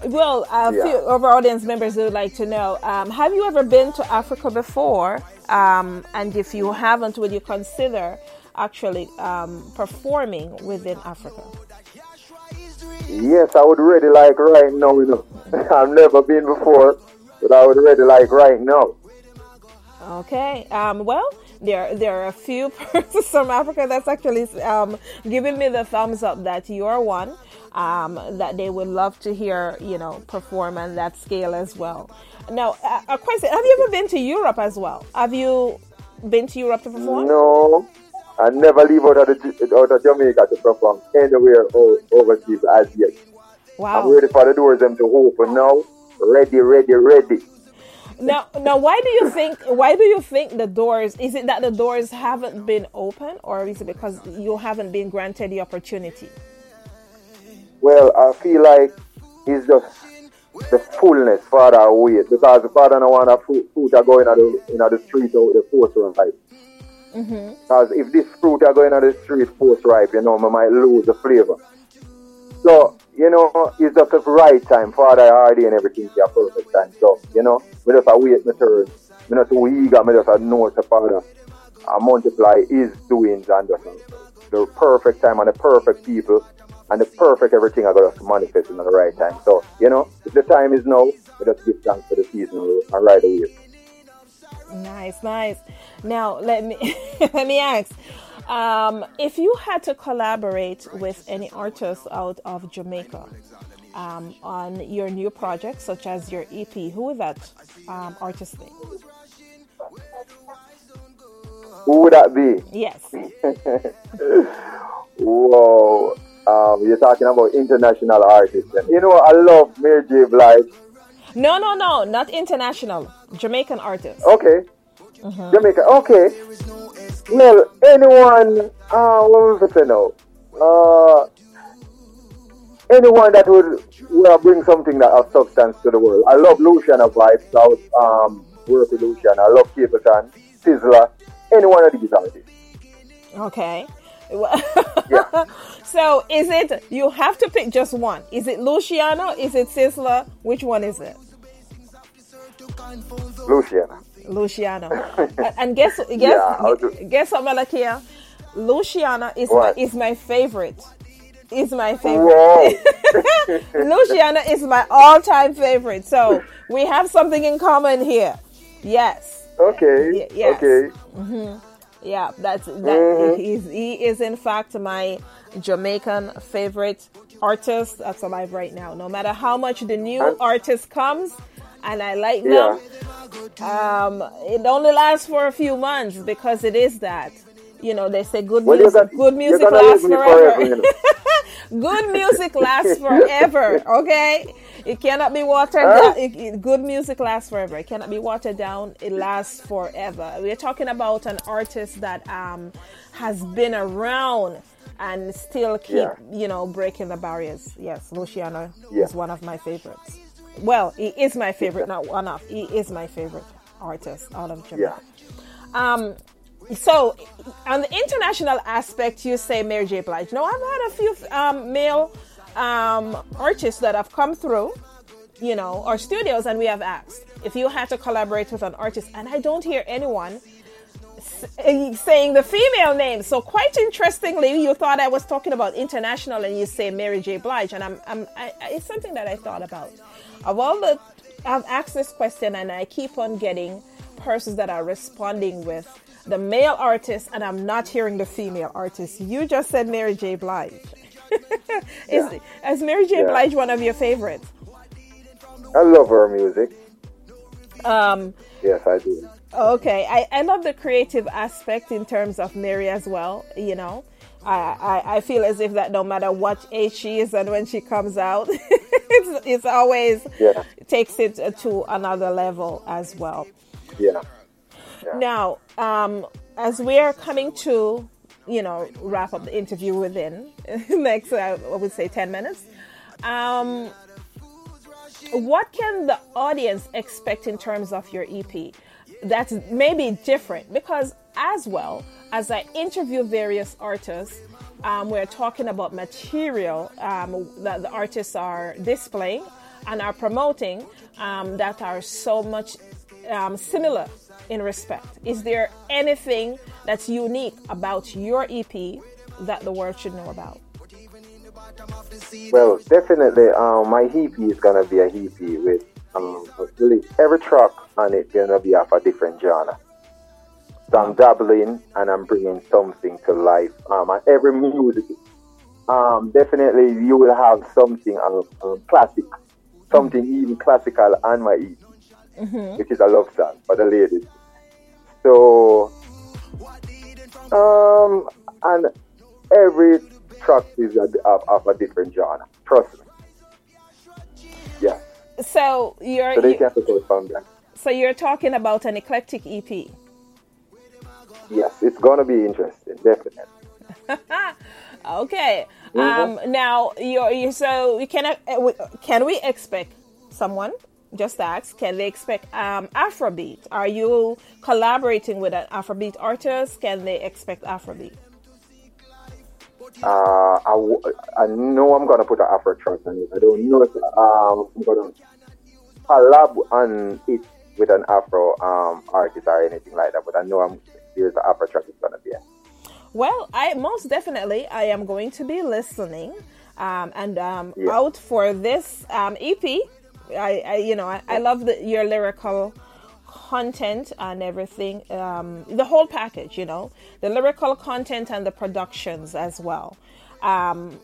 Speaker 2: Well, a
Speaker 4: Yeah.
Speaker 2: few of our audience members would like to know um, Have you ever been to Africa before? Um, and if you haven't, would you consider actually um, performing within Africa?
Speaker 4: Yes, I would really like right now. You know, I've never been before, but I would really like right now.
Speaker 2: Okay. Um, well, there there are a few persons from Africa that's actually um, giving me the thumbs up that you're one. Um, that they would love to hear, you know, perform on that scale as well. Now, uh, a question: Have you ever been to Europe as well? Have you been to Europe to perform?
Speaker 4: No, I never leave out of, the, out of Jamaica to perform anywhere overseas as yet.
Speaker 2: Wow.
Speaker 4: I'm ready for the doors them to open now. Ready, ready, ready.
Speaker 2: Now, now, why do you think? Why do you think the doors? Is it that the doors haven't been open, or is it because you haven't been granted the opportunity?
Speaker 4: Well, I feel like it's just the fullness Father wait because the Father don't want a fruit, fruit are going on the, in the street out the force ripe. Mm-hmm. Because if this fruit are going on the street force ripe, you know, I might lose the flavor. So, you know, it's just the right time. Father already and everything is a perfect time. So, you know, we just a wait my turn. Me not too eager, me just a know the Father a multiply his doings and just the perfect time and the perfect people and the perfect everything I got to manifest in the right time. So, you know, if the time is now, we just give thanks for the season and ride away.
Speaker 2: Nice, nice. Now let me let me ask. Um, if you had to collaborate with any artist out of Jamaica um, on your new project, such as your EP, who would that um, artist be?
Speaker 4: Who would that be?
Speaker 2: Yes.
Speaker 4: Whoa. Um, you're talking about international artists. And you know, I love Mary J. Blige.
Speaker 2: No, no, no, not international. Jamaican artist.
Speaker 4: Okay. Jamaica. Okay. Well, anyone, uh, what was it now? Uh, anyone that would well, bring something that of substance to the world. I love Luciano of Life, South, um, work with Luciano. I love Capleton, Sizzla, any one of these artists.
Speaker 2: Okay.
Speaker 4: Yeah.
Speaker 2: so is it you have to pick just one? Is it Luciano? Is it Sizzla? Which one is it?
Speaker 4: Luciana.
Speaker 2: Luciano. and, guess guess
Speaker 4: Yeah,
Speaker 2: guess what, Malakiyah? Luciana is my, is my favorite. Is my favorite.
Speaker 4: Whoa.
Speaker 2: Luciana is my all-time favorite. So we have something in common here. Yes.
Speaker 4: okay.
Speaker 2: Y- yes.
Speaker 4: Okay. Mm-hmm.
Speaker 2: Yeah, that's that.
Speaker 4: Mhm.
Speaker 2: He's, he is in fact my Jamaican favorite artist that's alive right now. No matter how much the new
Speaker 4: And-
Speaker 2: artist comes, and I like
Speaker 4: Yeah.
Speaker 2: them, um, it only lasts for a few months because it is that. You know, they say good
Speaker 4: Well,
Speaker 2: music.
Speaker 4: gonna-
Speaker 2: good music lasts forever.
Speaker 4: forever, you know.
Speaker 2: good music lasts forever. Okay, it cannot be watered
Speaker 4: Huh?
Speaker 2: down. It, it- good music lasts forever. It cannot be watered down. It lasts forever. We're talking about an artist that um has been around and still keep
Speaker 4: Yeah.
Speaker 2: you know breaking the barriers. Yes, Luciano
Speaker 4: Yeah.
Speaker 2: is one of my favorites. Well, he is my favorite, not one of. He is my favorite artist out of Jamaica.
Speaker 4: Yeah.
Speaker 2: Um, so on the international aspect, you say Mary J. Blige. Now I've had a few um, male um, artists that have come through, you know, our studios, and we have asked if you had to collaborate with an artist, and I don't hear anyone saying the female name. So quite interestingly, you thought I was talking about international, and you say Mary J. Blige, and I'm, I'm I, it's something that I thought about. Of all the, I've asked this question, and I keep on getting persons that are responding with the male artist, and I'm not hearing the female artist. You just said Mary J. Blige. is, is Mary J.
Speaker 4: Yeah.
Speaker 2: Blige one of your favorites?
Speaker 4: I love her music.
Speaker 2: Um,
Speaker 4: Yes, I do.
Speaker 2: Okay, I, I love the creative aspect in terms of Mary as well. You know, I, I, I feel as if that no matter what age she is and when she comes out, it's, it's always
Speaker 4: Yeah.
Speaker 2: takes it to another level as well.
Speaker 4: Yeah.
Speaker 2: Now, um, as we are coming to, you know, wrap up the interview within next, I would say, ten minutes. Um, what can the audience expect in terms of your EP? That's maybe different because, as well as I interview various artists, um, we're talking about material um, that the artists are displaying and are promoting um, that are so much um, similar in respect. Is there anything that's unique about your EP that the world should know about?
Speaker 4: Well, definitely, um, my EP is gonna be a EP with um, every track on it gonna be of a different genre. So I'm dabbling and I'm bringing something to life. Um, and every music, um, definitely you will have something um, um, classic, something even classical on my EP,
Speaker 2: Mm-hmm.
Speaker 4: which is a love song for the ladies. So, um, and every track is a, of, of a different genre. Trust me. Yeah.
Speaker 2: So you're
Speaker 4: So they
Speaker 2: you-
Speaker 4: go from there.
Speaker 2: so you're talking about an eclectic EP.
Speaker 4: Yes, it's gonna be interesting, definitely.
Speaker 2: Okay.
Speaker 4: Mhm.
Speaker 2: Um, now you're, you so we can uh, we- can we expect someone? Just ask. Can they expect um, Afrobeat? Are you collaborating with an Afrobeat artist? Can they expect Afrobeat?
Speaker 4: Uh, I, w- I know I'm gonna put an Afro track on it. I don't know if um, I'm gonna collab on it with an Afro um, artist or anything like that. But I know I'm there's an Afro track is gonna be.
Speaker 2: Well, I most definitely I am going to be listening um, and um,
Speaker 4: Yeah.
Speaker 2: out for this um, EP. I, I you know I, I love the, your lyrical content and everything, um, the whole package. You know the lyrical content and the productions as well. Um,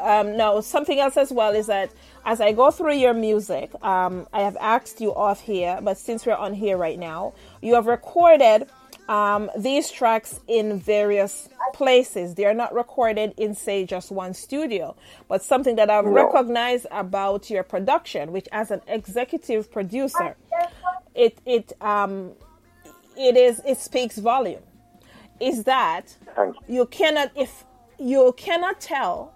Speaker 2: um, no, something else as well is that as I go through your music, um, I have asked you off here, but since we're on here right now, you have recorded um, these tracks in various places. They are not recorded in, say, just one studio, but something that I've
Speaker 4: No.
Speaker 2: recognized about your production, which as an executive producer, it it um, it is it speaks volume. Is that
Speaker 4: you.
Speaker 2: you cannot if you cannot tell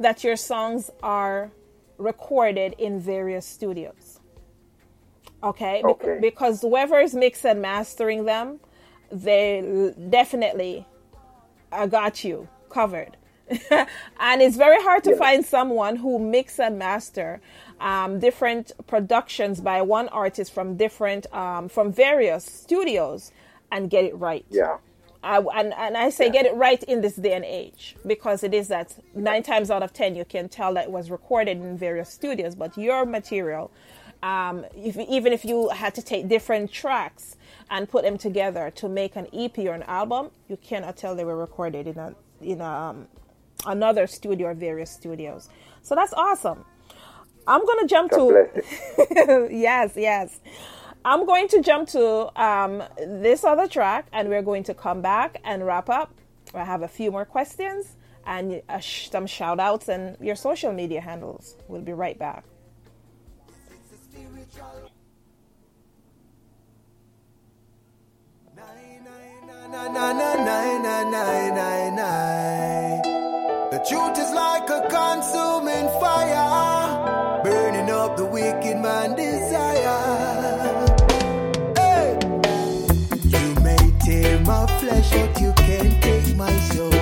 Speaker 2: that your songs are recorded in various studios okay,
Speaker 4: Okay.
Speaker 2: because whoever is mixing and mastering them they definitely uh, got you covered and it's very hard to
Speaker 4: Yeah.
Speaker 2: find someone who mix and master um, different productions by one artist from different um, from various studios and get it right
Speaker 4: Yeah.
Speaker 2: I, and, and I say get it right in this day and age because it is that nine times out of ten you can tell that it was recorded in various studios, but your material, um, if, even if you had to take different tracks and put them together to make an EP or an album, you cannot tell they were recorded in a in a, um, another studio or various studios. So that's awesome. I'm gonna jump
Speaker 4: God
Speaker 2: to yes, yes. I'm going to jump to um, this other track, and we're going to come back and wrap up. I have a few more questions and uh, sh- some shout outs and your social media handles. We'll be right back.
Speaker 3: The truth is like a consuming fire, burning up the wicked man desire. Hey! You may tear my flesh, but you can't take my soul.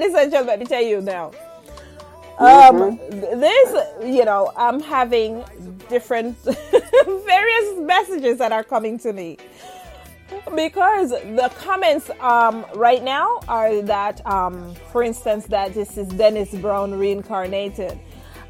Speaker 2: Ladies and gentlemen, let me tell you now. Um, th- this, you know, I'm having different, various messages that are coming to me because the comments um, right now are that, um, for instance, that this is Dennis Brown reincarnated.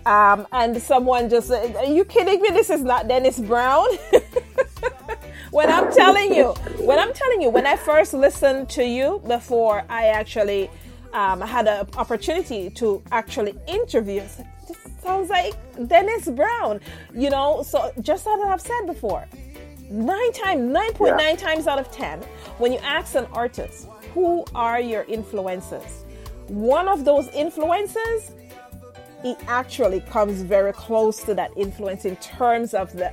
Speaker 2: Um, and someone just said, Are you kidding me? This is not Dennis Brown. when I'm telling you, when I'm telling you, when I first listened to you before I actually um, had an opportunity to actually interview, I this sounds like Dennis Brown. You know, so just as I've said before, nine times, nine point nine times out of ten, when you ask an artist, who are your influences? One of those influences, it actually comes very close to that influence in terms of the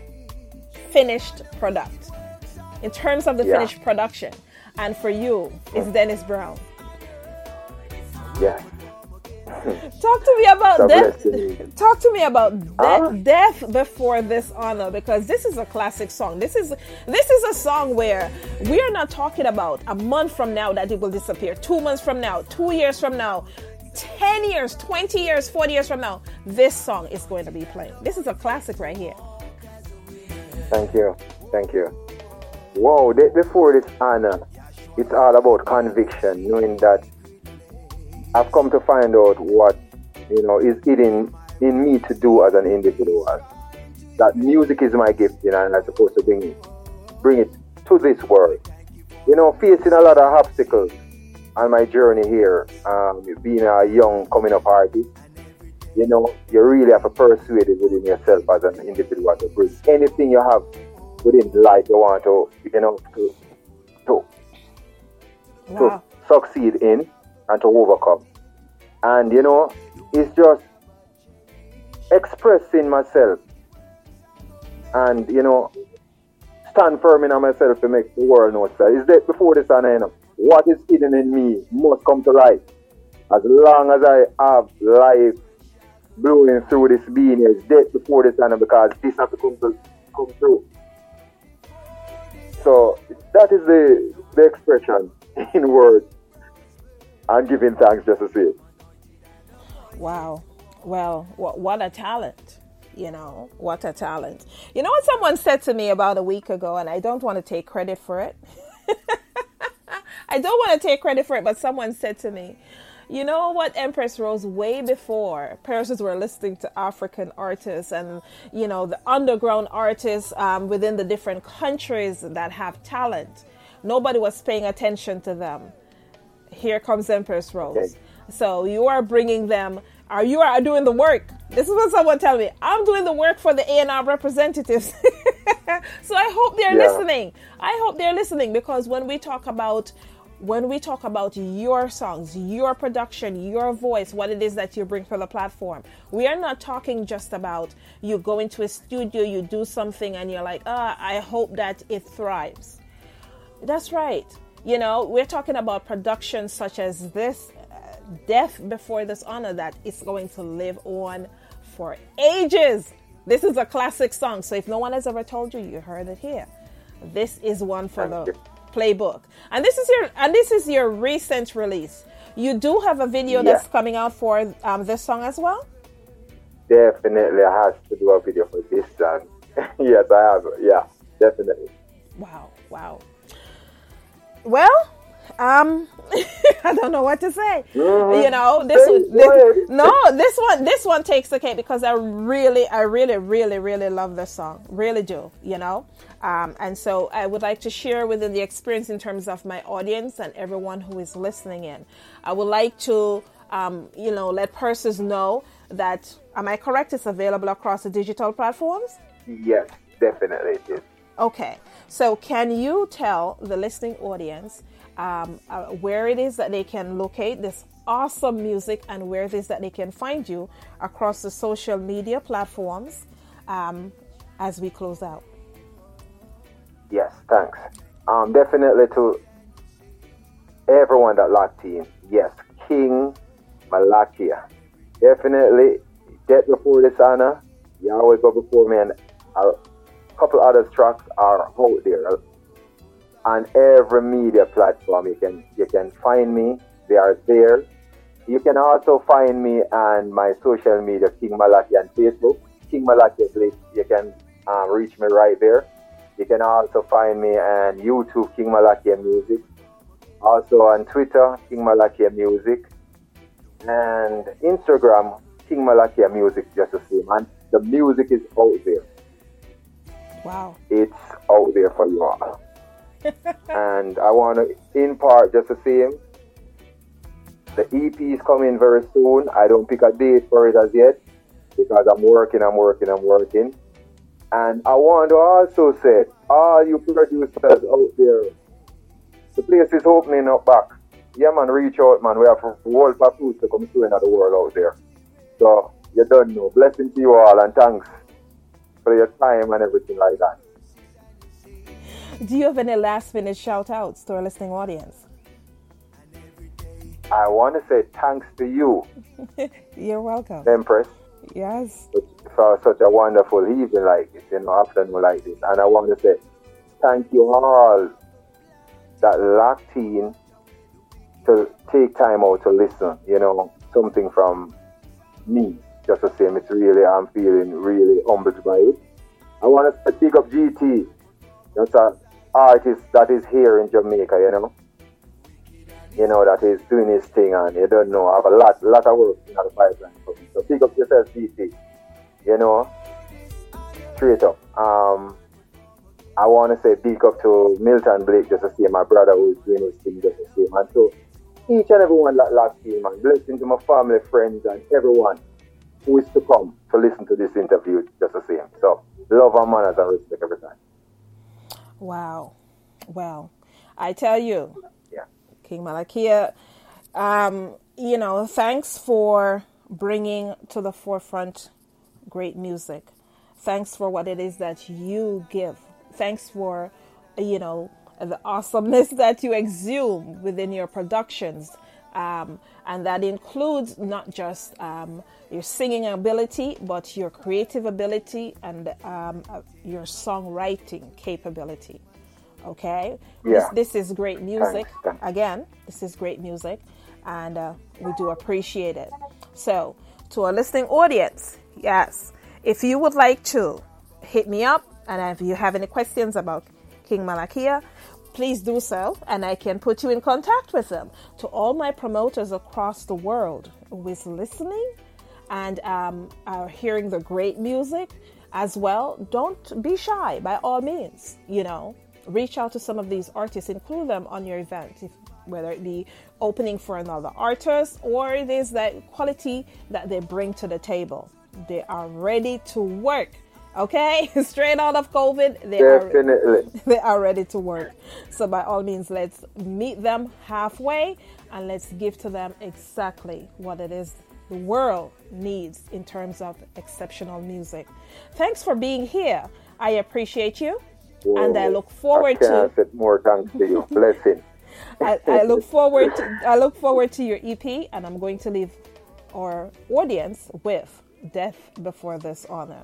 Speaker 2: finished product, in terms of the
Speaker 4: Yeah.
Speaker 2: finished production. And for you, it's Dennis Brown.
Speaker 4: Yeah.
Speaker 2: Talk to me about
Speaker 4: God
Speaker 2: death. Talk to me about de- death before dishonor because this is a classic song. This is this is a song where we are not talking about a month from now that it will disappear. Two months from now, two years from now, ten years, twenty years, forty years from now. This song is going to be playing. This is a classic right here.
Speaker 4: Thank you. Thank you. Wow, before dishonor, it's all about conviction, knowing that I've come to find out what, you know, is hidden in me to do as an individual. That music is my gift, you know, and I'm supposed to bring it, bring it to this world. You know, facing a lot of obstacles on my journey here, um, being a young coming up artist, you know, you really have to persuade it within yourself as an individual to bring anything you have within life you want to, you know, to, to,
Speaker 2: Wow.
Speaker 4: to succeed in and to overcome. And, you know, it's just expressing myself and, you know, stand firm in myself to make the world know that is that before this and eh, you know, what is hidden in me must come to light. As long as I have life blowing through this being is death before this and because this has to come to come through. So that is the the expression in words. I'm giving thanks just to see it.
Speaker 2: Wow. Well, what, what a talent. You know, what a talent. You know what someone said to me about a week ago, and I don't want to take credit for it. I don't want to take credit for it, but someone said to me, you know what, Empress Rose, way before persons were listening to African artists and, you know, the underground artists um, within the different countries that have talent, nobody was paying attention to them here comes Empress Rose. So you are bringing them. Are you are doing the work? This is what someone tell me. I'm doing the work for the A and R representatives. so I hope they're
Speaker 4: Yeah.
Speaker 2: listening. I hope they're listening because when we talk about when we talk about your songs, your production, your voice, what it is that you bring for the platform, we are not talking just about you go into a studio, you do something, and you're like, ah, I hope that it thrives. That's right. You know, we're talking about productions such as this, Death Before Dishonor, that is going to live on for ages. This is a classic song. So if no one has ever told you, you heard it here. This is one for the playbook. And this is your and this is your recent release. You do have a video
Speaker 4: Yeah.
Speaker 2: that's coming out for um, this song as well.
Speaker 4: Definitely I have to do a video for this song. yes, I have. Yeah, definitely.
Speaker 2: Wow, wow. Well, um, I don't know what to say.
Speaker 4: Mhm.
Speaker 2: You know, this, one- this no, this one, this one takes the cake because I really, I really, really, really love this song. Really do. You know, um, and so I would like to share within the experience in terms of my audience and everyone who is listening in. I would like to, um, you know, let persons know that. Am I correct? It's available across the digital platforms.
Speaker 4: Yes, definitely it is.
Speaker 2: Okay, so can you tell the listening audience um, uh, where it is that they can locate this awesome music and where it is that they can find you across the social media platforms um, as we close out?
Speaker 4: Yes, thanks. Um, definitely to everyone that locked in. Yes, King Malakiyah. Definitely get before dishonor. You always go before me, and a couple other tracks are out there. On every media platform. You can you can find me. They are there. You can also find me on my social media, King Malaki on Facebook. King Malaki. You can uh, reach me right there. You can also find me on YouTube, King Malakiyah Music. Also on Twitter, King Malakiyah Music. And Instagram, King Malakiyah Music, just the same. And the music is out there.
Speaker 2: Wow.
Speaker 4: It's out there for you all. And I want to, in part, just the same. The EP is coming very soon. I don't pick a date for it as yet because I'm working, I'm working, I'm working. And I want to also say, all you producers out there, the place is opening up back. Yeah, man, reach out, man. We have world papoose to come through another world out there. So, you don't know. Blessing to you all and thanks for your time and everything like that.
Speaker 2: Do you have any last minute shout outs to our listening audience?
Speaker 4: I want to say thanks to you,
Speaker 2: You're welcome.
Speaker 4: Empress,
Speaker 2: Yes.
Speaker 4: for such a wonderful evening like this, you know, afternoon like this. And I want to say thank you all that locked in to take time out to listen, you know, something from me. Just the same, it's really, I'm feeling really humbled by it. I want to speak up GT. That's an artist that is here in Jamaica, you know. You know, that is doing his thing and you don't know, I have a lot, lot of work in the pipeline for me. So pick up yourself, GT. You know, straight up. Um, I want to say big up to Milton Blake, just to see my brother who's doing his thing, just to see And so each and everyone that last in, man. Blessing to my family, friends, and everyone who is to come to listen to this interview, just the same. So love and manners and respect every time.
Speaker 2: Wow. Well, I tell you,
Speaker 4: Yeah.
Speaker 2: King Malakiyah, um, you know, thanks for bringing to the forefront great music. Thanks for what it is that you give. Thanks for, you know, the awesomeness that you exhume within your productions. Um, and that includes not just um, your singing ability, but your creative ability and um, uh, your songwriting capability. Okay?
Speaker 4: Yeah.
Speaker 2: This, this is great music. Again, this is great music, and uh, we do appreciate it. So, to our listening audience, yes, if you would like to hit me up, and if you have any questions about King Malakiyah, please do so, and I can put you in contact with them. To all my promoters across the world who is listening and um, are hearing the great music as well, don't be shy by all means. You know, reach out to some of these artists, include them on your event, if, whether it be opening for another artist or it is that quality that they bring to the table. They are ready to work. Okay, straight out of COVID, they are
Speaker 4: Definitely.
Speaker 2: they are ready to work. So by all means, let's meet them halfway and let's give to them exactly what it is the world needs in terms of exceptional music. Thanks for being here. I appreciate you, and I look forward
Speaker 4: I
Speaker 2: to
Speaker 4: more thanks to you. Blessing.
Speaker 2: I, I look forward to I look forward to your EP, and I'm going to leave our audience with "Death Before Dishonor."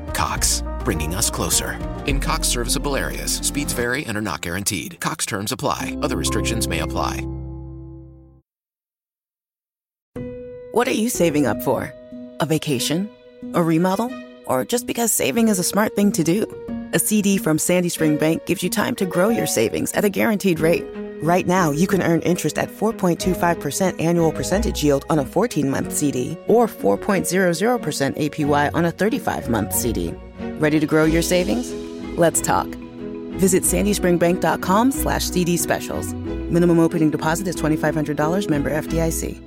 Speaker 5: Cox, bringing us closer. In Cox serviceable areas, speeds vary and are not guaranteed. Cox terms apply, other restrictions may apply.
Speaker 7: What are you saving up for? A vacation? A remodel? Or just because saving is a smart thing to do? A CD from Sandy Spring Bank gives you time to grow your savings at a guaranteed rate. Right now, you can earn interest at 4.25% annual percentage yield on a 14 month CD or 4.00% APY on a 35 month CD. Ready to grow your savings? Let's talk. Visit sandyspringbank.com slash CD specials. Minimum opening deposit is $2,500 member FDIC.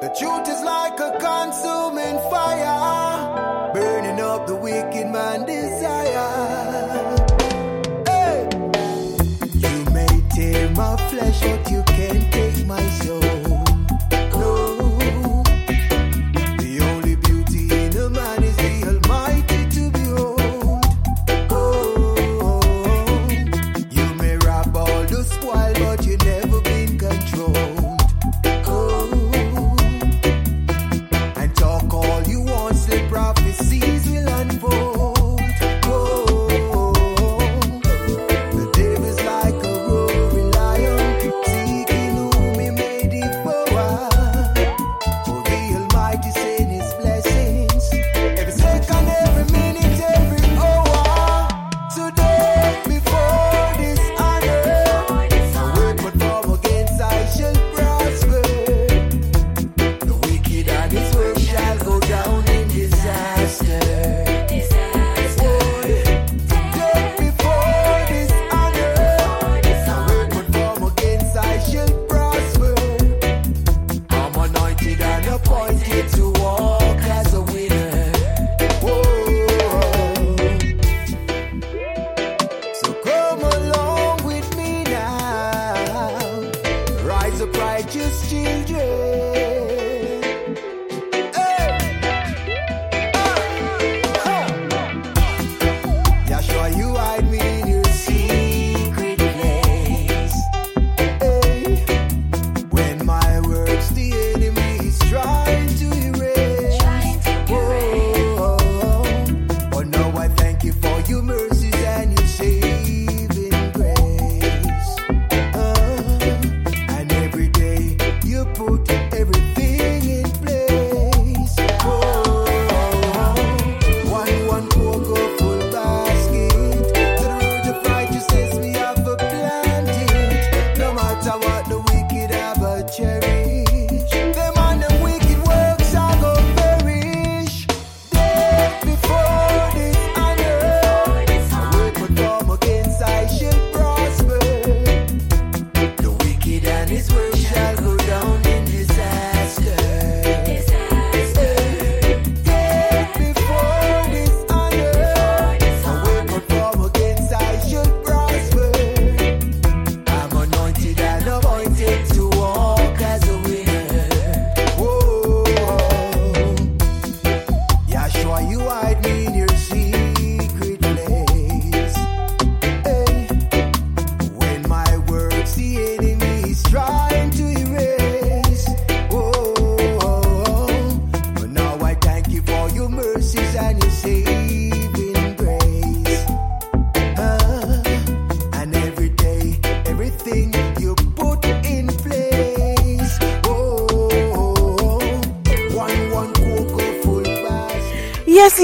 Speaker 3: The truth is like a consuming fire, and desire. Hey. You may tear my flesh, but you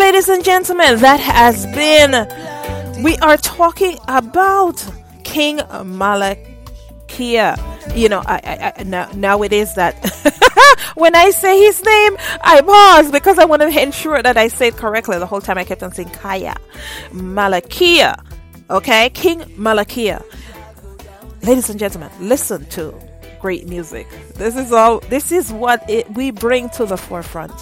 Speaker 2: ladies and gentlemen, that has been. We are talking about King Malakiyah. You know, I, I, I now, now it is that when I say his name, I pause because I want to ensure that I say it correctly. The whole time I kept on saying Kaya. Malakiyah. Okay? King Malakiyah. Ladies and gentlemen, listen to great music. This is all, this is what it, we bring to the forefront.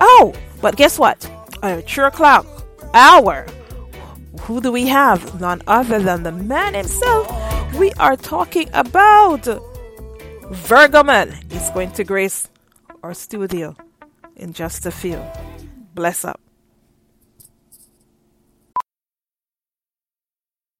Speaker 2: Oh, but guess what? Uh, three o'clock hour. Who do we have? None other than the man himself. We are talking about Virgoman. He's going to grace our studio in just a few. Bless up.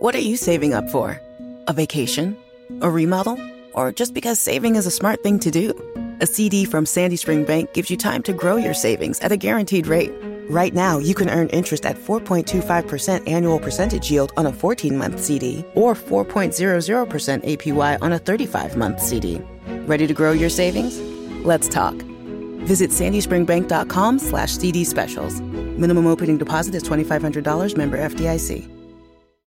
Speaker 7: What are you saving up for? A vacation? A remodel? Or just because saving is a smart thing to do? A CD from Sandy Spring Bank gives you time to grow your savings at a guaranteed rate. Right now, you can earn interest at 4.25% annual percentage yield on a 14 month CD or 4.00% APY on a 35 month CD. Ready to grow your savings? Let's talk. Visit sandyspringbank.com slash CD specials. Minimum opening deposit is $2,500 member FDIC.